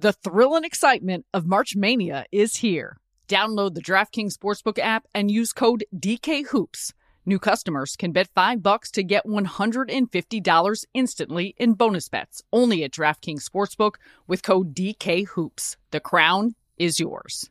The thrill and excitement of March Mania is here. Download the DraftKings Sportsbook app and use code DKHOOPS. New customers can bet 5 bucks to get $150 instantly in bonus bets only at DraftKings Sportsbook with code DKHOOPS. The crown is yours.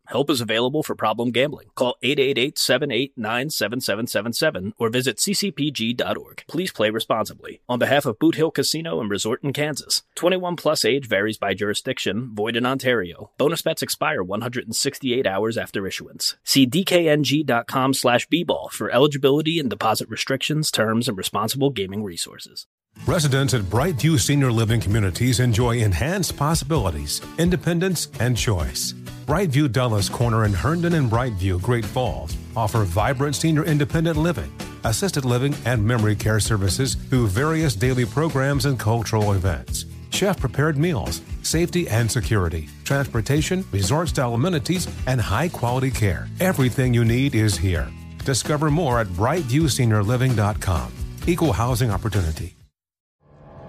help is available for problem gambling. Call 888 789 7777 or visit ccpg.org. Please play responsibly. On behalf of Boot Hill Casino and Resort in Kansas, 21 plus age varies by jurisdiction, void in Ontario. Bonus bets expire 168 hours after issuance. See DKNG com slash bball for eligibility and deposit restrictions, terms, and responsible gaming resources. Residents at Brightview Senior Living Communities enjoy enhanced possibilities, independence, and choice. Brightview Dulles Corner in Herndon and Brightview, Great Falls offer vibrant senior independent living, assisted living, and memory care services through various daily programs and cultural events chef prepared meals, safety and security, transportation, resort style amenities, and high quality care. Everything you need is here. Discover more at brightviewseniorliving.com. Equal housing opportunity.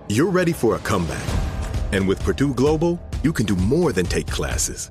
You're ready for a comeback. And with Purdue Global, you can do more than take classes.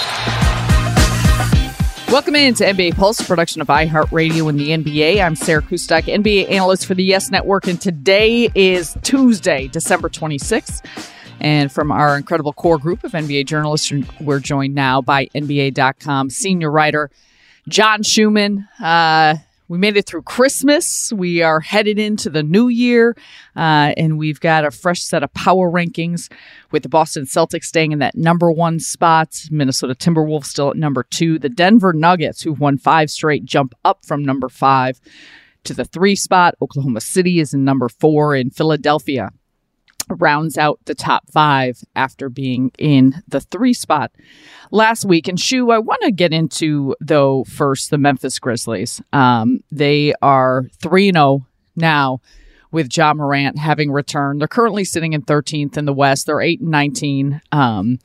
Welcome into NBA Pulse, production of iHeartRadio and the NBA. I'm Sarah Kustok, NBA analyst for the Yes Network, and today is Tuesday, December 26th. And from our incredible core group of NBA journalists, we're joined now by NBA.com senior writer John Schuhmann. Uh, we made it through Christmas. We are headed into the new year, uh, and we've got a fresh set of power rankings with the Boston Celtics staying in that number one spot. Minnesota Timberwolves still at number two. The Denver Nuggets, who've won five straight, jump up from number five to the three spot. Oklahoma City is in number four, and Philadelphia rounds out the top five after being in the three spot last week. And Shu, I want to get into though first the Memphis Grizzlies. Um, they are three zero oh now with Ja Morant having returned. They're currently sitting in 13th in the West. They're eight and 19. Um,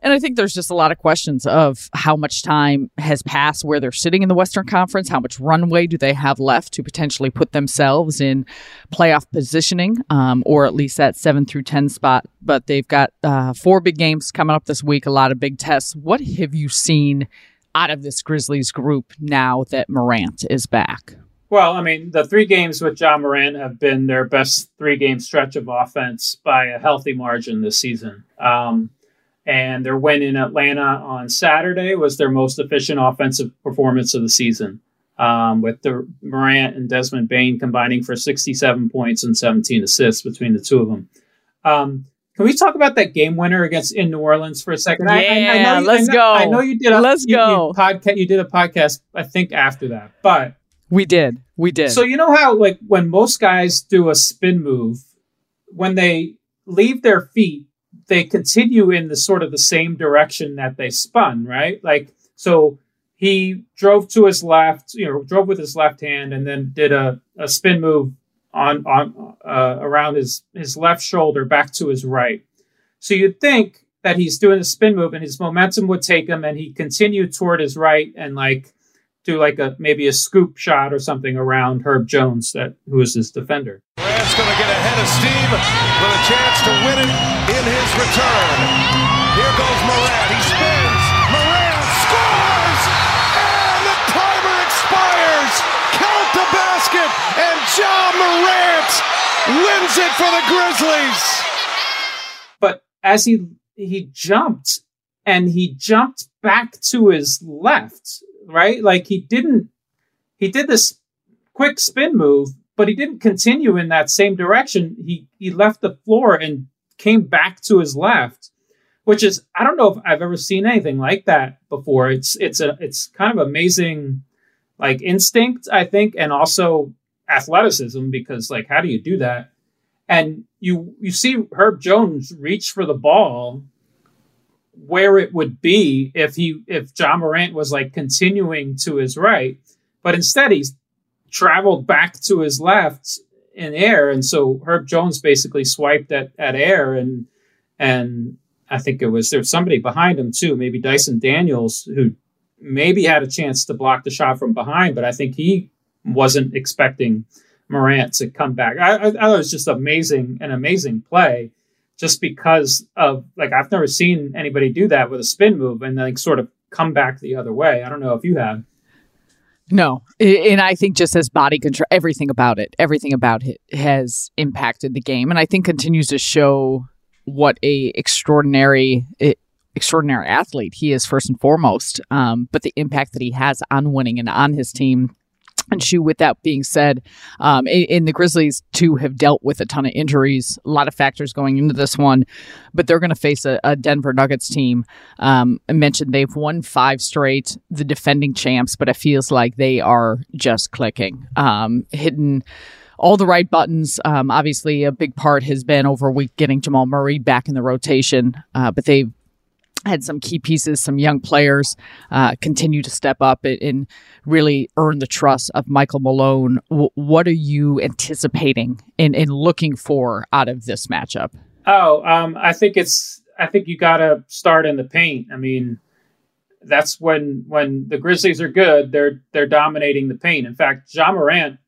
and I think there's just a lot of questions of how much time has passed where they're sitting in the Western Conference. How much runway do they have left to potentially put themselves in playoff positioning, um, or at least that seven through 10 spot? But they've got uh, four big games coming up this week, a lot of big tests. What have you seen out of this Grizzlies group now that Morant is back? Well, I mean, the three games with Ja Morant have been their best three game stretch of offense by a healthy margin this season. Um, and their win in Atlanta on Saturday was their most efficient offensive performance of the season, um, with the Morant and Desmond Bane combining for 67 points and 17 assists between the two of them. Um, can we talk about that game winner against in New Orleans for a second? Yeah, I, I, I you, let's I know, go. I know you did. A, let's you, go. You podcast. You did a podcast, I think, after that, but we did. We did. So you know how, like, when most guys do a spin move, when they leave their feet they continue in the sort of the same direction that they spun, right? Like, so he drove to his left, you know, drove with his left hand and then did a, a spin move on, on, uh, around his, his left shoulder back to his right. So you'd think that he's doing a spin move and his momentum would take him and he continued toward his right and like do like a maybe a scoop shot or something around Herb Jones that who is his defender. Grant's going to get ahead of Steve with a chance to win it in his return. Here goes Morant. He spins. Morant scores! And the timer expires. Count the basket. And Ja Morant wins it for the Grizzlies. But as he he jumped and he jumped back to his left, right? Like he didn't he did this quick spin move but he didn't continue in that same direction. He he left the floor and came back to his left, which is I don't know if I've ever seen anything like that before. It's it's a it's kind of amazing, like instinct I think, and also athleticism because like how do you do that? And you you see Herb Jones reach for the ball where it would be if he if Ja Morant was like continuing to his right, but instead he's traveled back to his left in air, and so Herb Jones basically swiped at at air, and and I think it was there's somebody behind him too, maybe Dyson Daniels, who maybe had a chance to block the shot from behind, but I think he wasn't expecting Morant to come back. I, I, I thought it was just amazing, an amazing play just because of like I've never seen anybody do that with a spin move and like sort of come back the other way. I don't know if you have. No, and I think just as body control, everything about it, everything about it has impacted the game, and I think continues to show what a extraordinary, extraordinary athlete he is first and foremost. Um, but the impact that he has on winning and on his team and Shu, with that being said, um, the Grizzlies too have dealt with a ton of injuries, a lot of factors going into this one, but they're going to face a, a, Denver Nuggets team. Um, I mentioned they've won five straight, the defending champs, but it feels like they are just clicking, um, hitting all the right buttons. Um, obviously, a big part has been over a week getting Jamal Murray back in the rotation, uh, but they've had some key pieces, some young players uh, continue to step up and, really earn the trust of Michael Malone. W- what are you anticipating and, and looking for out of this matchup? Oh, um, I think it's. I think you got to start in the paint. I mean, that's when when the Grizzlies are good, they're they're dominating the paint. In fact, Ja Morant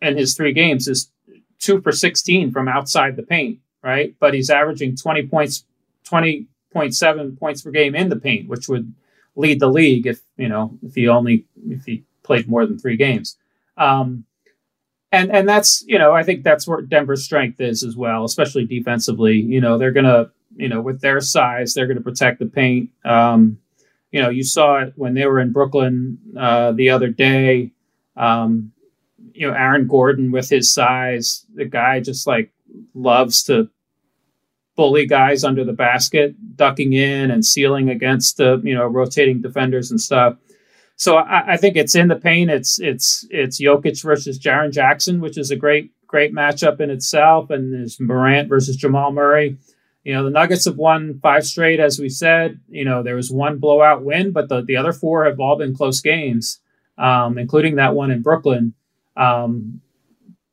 in his three games is two for sixteen from outside the paint, right? But he's averaging twenty points, twenty 0.7 points per game in the paint, which would lead the league if you know if he only if he played more than three games. Um, and and that's you know I think that's where Denver's strength is as well, especially defensively. You know they're gonna you know with their size they're gonna protect the paint. Um, you know you saw it when they were in Brooklyn uh, the other day. Um, you know Aaron Gordon with his size, the guy just like loves to bully guys under the basket, ducking in and sealing against the you know rotating defenders and stuff. So I, I, think it's in the paint. It's it's it's Jokic versus Jaren Jackson, which is a great great matchup in itself, and there's Morant versus Jamal Murray. You know the Nuggets have won five straight, as we said. You know there was one blowout win, but the the other four have all been close games, um, including that one in Brooklyn. Um,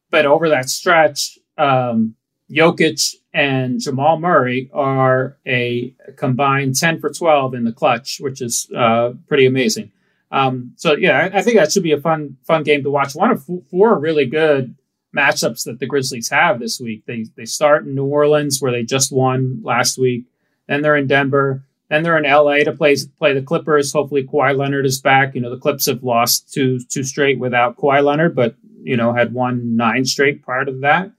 but over that stretch, um, Jokic and Jamal Murray are a combined 10 for 12 in the clutch, which is uh, pretty amazing. Um, so yeah, I, I, think that should be a fun fun game to watch. One of four really good matchups that the Grizzlies have this week. They they start in New Orleans where they just won last week. Then they're in Denver. Then they're in LA to play play the Clippers. Hopefully Kawhi Leonard is back. You know the Clips have lost two two straight without Kawhi Leonard, but you know had won nine straight prior to that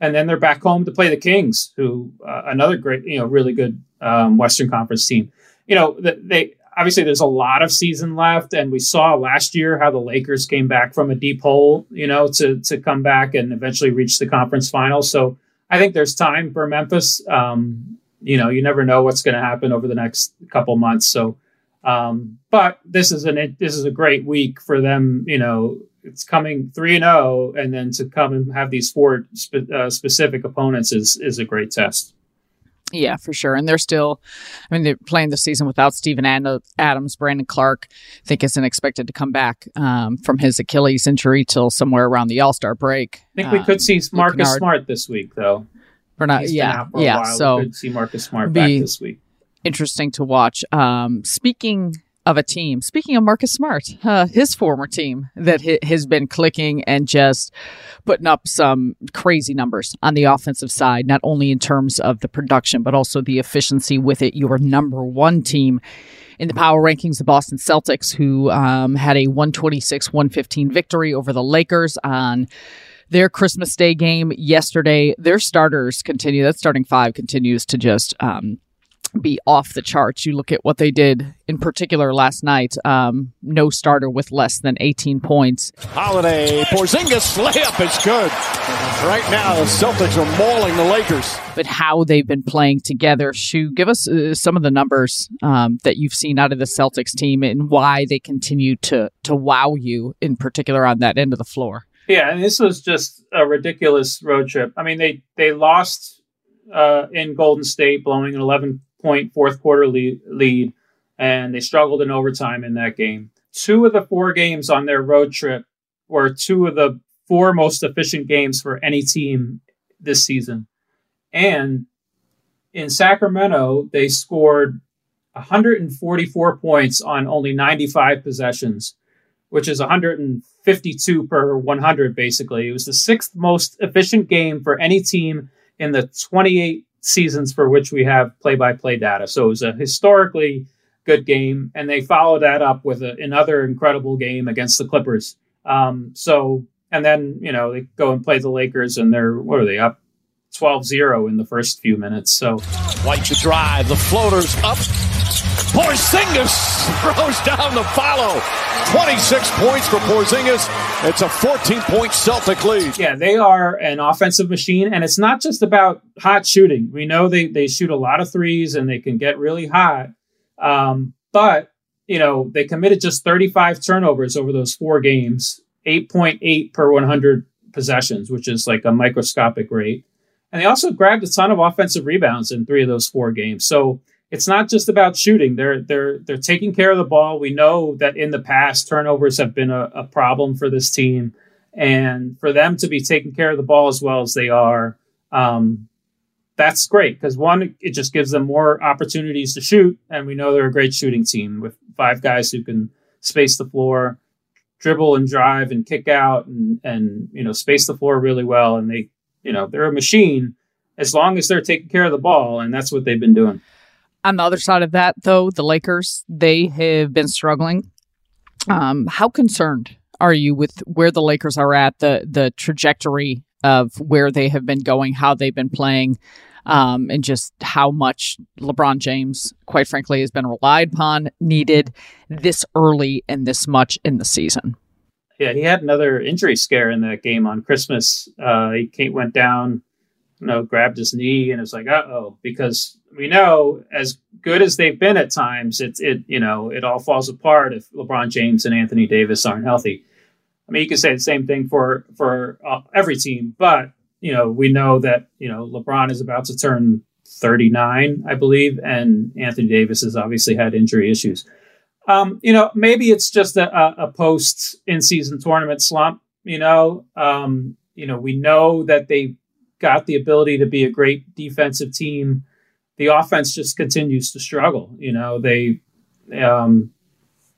and then they're back home to play the Kings, who uh, another great, you know, really good um, Western Conference team. You know, they obviously there's a lot of season left, and we saw last year how the Lakers came back from a deep hole, you know, to to come back and eventually reach the conference finals. So I think there's time for Memphis. Um, you know, you never know what's going to happen over the next couple months. So, um, but this is an this is a great week for them. You know, it's coming three and zero, oh, and then to come and have these four spe- uh, specific opponents is is a great test. Yeah, for sure. And they're still, I mean, they're playing the season without Steven Adams. Brandon Clarke, I think, isn't expected to come back um, from his Achilles injury till somewhere around the All Star break. I think we could see um, Marcus Smart this week, though. For not, yeah, for yeah. So we could see Marcus Smart back this week. Interesting to watch. Um, speaking of a team. Speaking of Marcus Smart, uh, his former team that has been clicking and just putting up some crazy numbers on the offensive side, not only in terms of the production, but also the efficiency with it. Your number one team in the power rankings, the Boston Celtics, who um, had a 126 115 victory over the Lakers on their Christmas Day game yesterday. Their starters continue, that starting five continues to just um, be off the charts. You look at what they did in particular last night. Um, no starter with less than 18 points. Holiday, Porzingis layup is good. Right now, the Celtics are mauling the Lakers. But how they've been playing together. Shu, give us uh, some of the numbers um, that you've seen out of the Celtics team and why they continue to to wow you, in particular on that end of the floor. Yeah, and this was just a ridiculous road trip. I mean, they they lost uh, in Golden State, blowing an 11 point fourth quarter lead, and they struggled in overtime in that game. Two of the four games on their road trip were two of the four most efficient games for any team this season. And in Sacramento, they scored 144 points on only 95 possessions, which is 152 per 100, basically. It was the sixth most efficient game for any team in the 28 seasons for which we have play by play data. So it was a historically good game. And they followed that up with a, another incredible game against the Clippers. Um, so, and then, you know, they go and play the Lakers and they're, what are they up? 12 0 in the first few minutes. So, White to drive. The floater's up. Porzingis throws down the follow. 26 points for Porzingis. It's a 14 point Celtic lead. Yeah, they are an offensive machine, and it's not just about hot shooting. We know they, they shoot a lot of threes and they can get really hot. Um, but, you know, they committed just 35 turnovers over those four games, 8.8 per 100 possessions, which is like a microscopic rate. And they also grabbed a ton of offensive rebounds in three of those four games. So it's not just about shooting. They're they're they're taking care of the ball. We know that in the past turnovers have been a, a problem for this team, and for them to be taking care of the ball as well as they are, um, that's great because one, it just gives them more opportunities to shoot, and we know they're a great shooting team with five guys who can space the floor, dribble and drive and kick out, and and you know space the floor really well, and they you know they're a machine as long as they're taking care of the ball, and that's what they've been doing. On the other side of that, though, the Lakers, they have been struggling. Um, how concerned are you with where the Lakers are at, the the trajectory of where they have been going, how they've been playing, um, and just how much LeBron James, quite frankly, has been relied upon, needed this early and this much in the season? Yeah, he had another injury scare in that game on Christmas. Uh, he went down, you know, grabbed his knee, and it's like, uh oh, because we know as good as they've been at times, it's it you know it all falls apart if LeBron James and Anthony Davis aren't healthy. I mean, you could say the same thing for for uh, every team, but you know we know that you know LeBron is about to turn 39, I believe, and Anthony Davis has obviously had injury issues. Um, you know, maybe it's just a, a post in season tournament slump. You know, um, you know, we know that they got the ability to be a great defensive team the offense just continues to struggle. You know, they, um,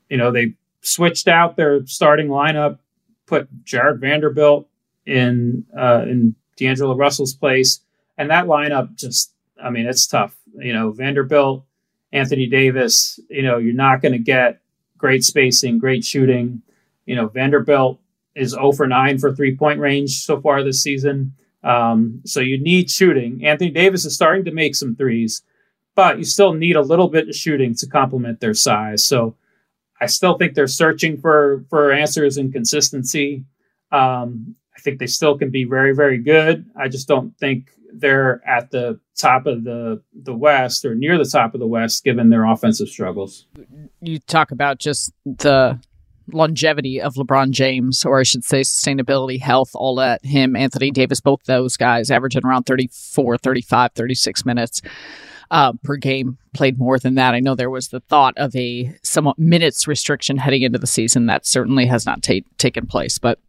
you know, they switched out their starting lineup, put Jarred Vanderbilt in uh, in D'Angelo Russell's place, and that lineup just, I mean, it's tough. You know, Vanderbilt, Anthony Davis. You know, you're not going to get great spacing, great shooting. You know, Vanderbilt is 0 for 9 for three point range so far this season. Um, so you need shooting. Anthony Davis is starting to make some threes, but you still need a little bit of shooting to complement their size. So I still think they're searching for for answers and consistency. Um, I think they still can be very very good. I just don't think they're at the top of the the West or near the top of the West given their offensive struggles. You talk about just the longevity of LeBron James, or I should say sustainability, health, all that. Him, Anthony Davis, both those guys averaging around 34, 35, 36 minutes uh, per game, played more than that. I know there was the thought of a somewhat minutes restriction heading into the season. That certainly has not ta- taken place, but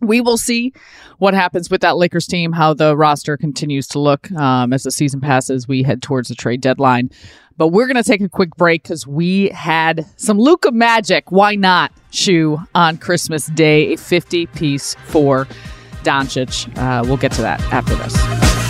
we will see what happens with that Lakers team, how the roster continues to look um, as the season passes. We head towards the trade deadline. But we're going to take a quick break because we had some Luka magic. Why not? Shu on Christmas Day, a 50 piece for Doncic. Uh, we'll get to that after this.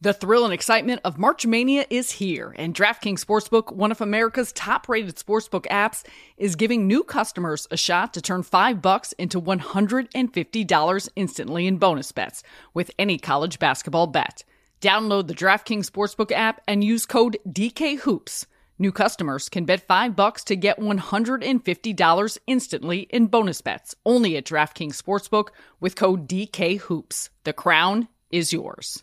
The thrill and excitement of March Mania is here, and DraftKings Sportsbook, one of America's top-rated sportsbook apps, is giving new customers a shot to turn 5 bucks into $150 instantly in bonus bets with any college basketball bet. Download the DraftKings Sportsbook app and use code DKHOOPS. New customers can bet 5 bucks to get $150 instantly in bonus bets only at DraftKings Sportsbook with code DKHOOPS. The crown is yours.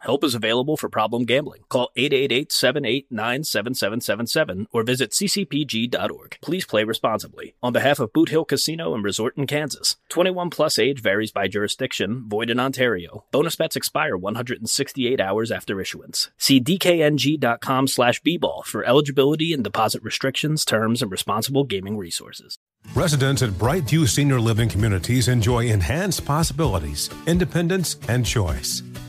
help is available for problem gambling. Call 888 789 7777 or visit ccpg.org. Please play responsibly. On behalf of Boot Hill Casino and Resort in Kansas, 21 plus age varies by jurisdiction, void in Ontario. Bonus bets expire 168 hours after issuance. See DKNG com slash bball for eligibility and deposit restrictions, terms, and responsible gaming resources. Residents at Brightview Senior Living Communities enjoy enhanced possibilities, independence, and choice.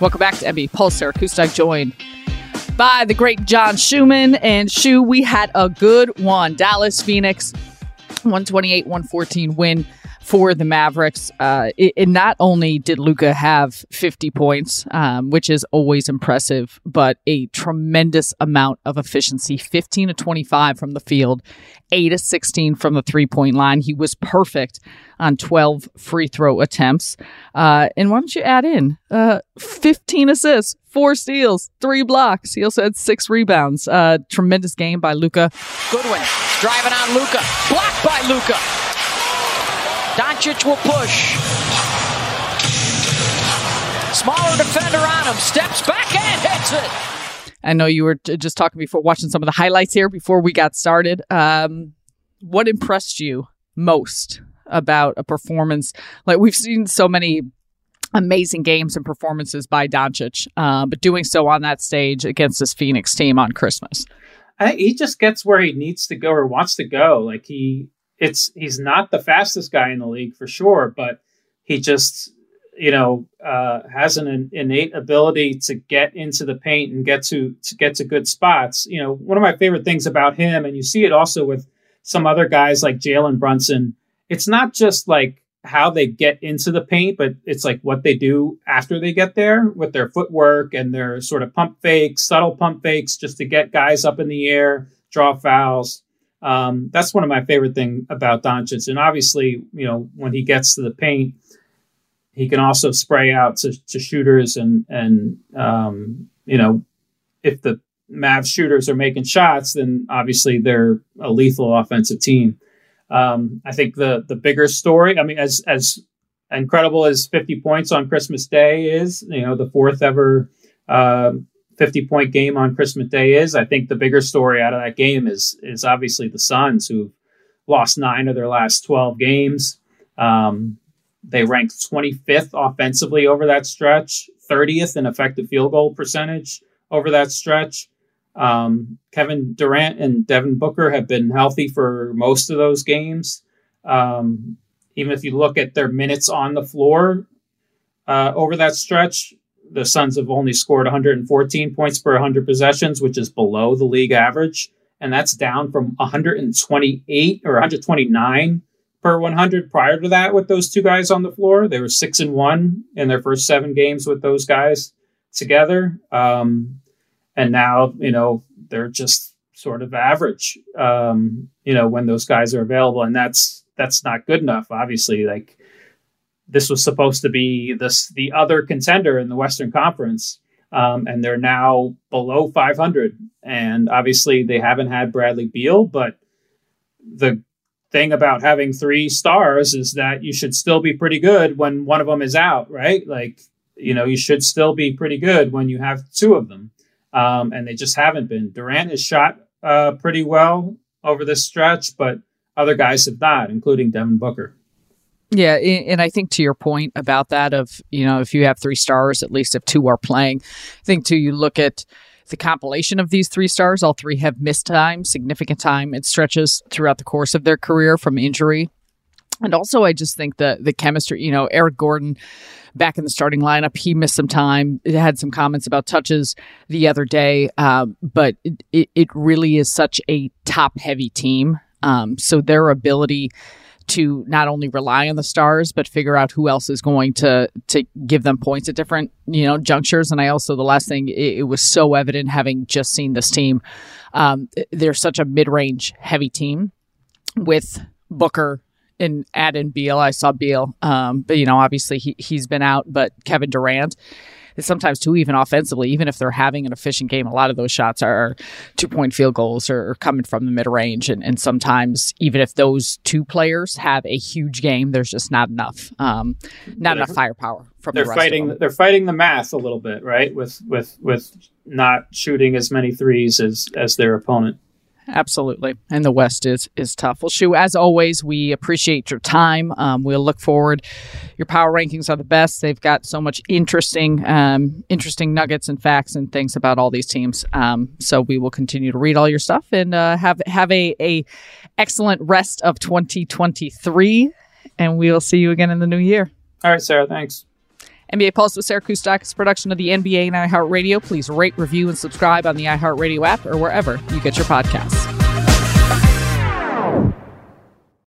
Welcome back to NBA Pulse. Sarah Kustok joined by the great John Schuhmann. And Shu, we had a good one. Dallas, Phoenix, 128 114 win for the Mavericks. Uh, it, it not only did Luka have 50 points, um, which is always impressive, but a tremendous amount of efficiency 15 to 25 from the field, 8 to 16 from the three point line. He was perfect on 12 free throw attempts. Uh, and why don't you add in uh, 15 assists, four steals, three blocks. He also had six rebounds. Uh, tremendous game by Luka. Goodwin driving on Luka, blocked by Luka. Doncic will push. Smaller defender on him, steps back and hits it. I know you were t- just talking before watching some of the highlights here before we got started. Um, what impressed you most about a performance? Like we've seen so many amazing games and performances by Doncic, uh, but doing so on that stage against this Phoenix team on Christmas. I, he just gets where he needs to go or wants to go. Like he, it's he's not the fastest guy in the league for sure, but he just you know uh, has an innate ability to get into the paint and get to to get to good spots. You know, one of my favorite things about him, and you see it also with some other guys like Jalen Brunson. It's not just like how they get into the paint, but it's like what they do after they get there with their footwork and their sort of pump fakes, subtle pump fakes, just to get guys up in the air, draw fouls. Um, that's one of my favorite thing about Doncic. And obviously, you know, when he gets to the paint, he can also spray out to, to shooters and and um, you know, if the Mavs shooters are making shots, then obviously they're a lethal offensive team. Um, I think the the bigger story, I mean, as as incredible as 50 points on Christmas Day is, you know, the fourth ever uh, 50 point game on Christmas Day is, I think the bigger story out of that game is is obviously the Suns who've lost nine of their last 12 games. Um, they ranked 25th offensively over that stretch, 30th in effective field goal percentage over that stretch. Um, Kevin Durant and Devin Booker have been healthy for most of those games. Um, even if you look at their minutes on the floor uh, over that stretch, the Suns have only scored 114 points per 100 possessions, which is below the league average. And that's down from 128 or 129 per 100 prior to that with those two guys on the floor. They were six and one in their first seven games with those guys together. Um, and now you know they're just sort of average um, you know when those guys are available and that's that's not good enough obviously like this was supposed to be this the other contender in the western conference Um, and they're now below 500. And obviously, they haven't had Bradley Beal, but the thing about having three stars is that you should still be pretty good when one of them is out, right? Like, you know, you should still be pretty good when you have two of them. Um, and they just haven't been. Durant has shot uh, pretty well over this stretch, but other guys have not, including Devin Booker. Yeah, and I think to your point about that of you know if you have three stars, at least if two are playing, I think too you look at the compilation of these three stars. All three have missed time, significant time. and stretches throughout the course of their career from injury, and also I just think the the chemistry. You know, Eric Gordon back in the starting lineup, he missed some time. It had some comments about touches the other day, um, but it, it, really is such a top heavy team. Um, so their ability to not only rely on the stars but figure out who else is going to to give them points at different you know junctures and i also the last thing it, it was so evident having just seen this team um, they're such a mid-range heavy team with booker and add in Beal. I saw Beal, um, but you know, obviously he he's been out. But Kevin Durant, sometimes too, even offensively, even if they're having an efficient game, a lot of those shots are two point field goals or, coming from the mid range. And, and sometimes, even if those two players have a huge game, there's just not enough, um, not enough firepower from they're the fighting. They're fighting the math a little bit, right? With with with not shooting as many threes as as their opponent absolutely. And the West is is tough. Well, Shu, as always, we appreciate your time. Um, we'll look forward. Your power rankings are the best. They've got so much interesting, um, interesting nuggets and facts and things about all these teams. Um, so we will continue to read all your stuff and uh, have have a a excellent rest of 2023. And we will see you again in the new year. All right, Sarah. Thanks. NBA Pulse with Sarah Kustok production of the NBA and iHeartRadio. Please rate, review, and subscribe on the iHeartRadio app or wherever you get your podcasts.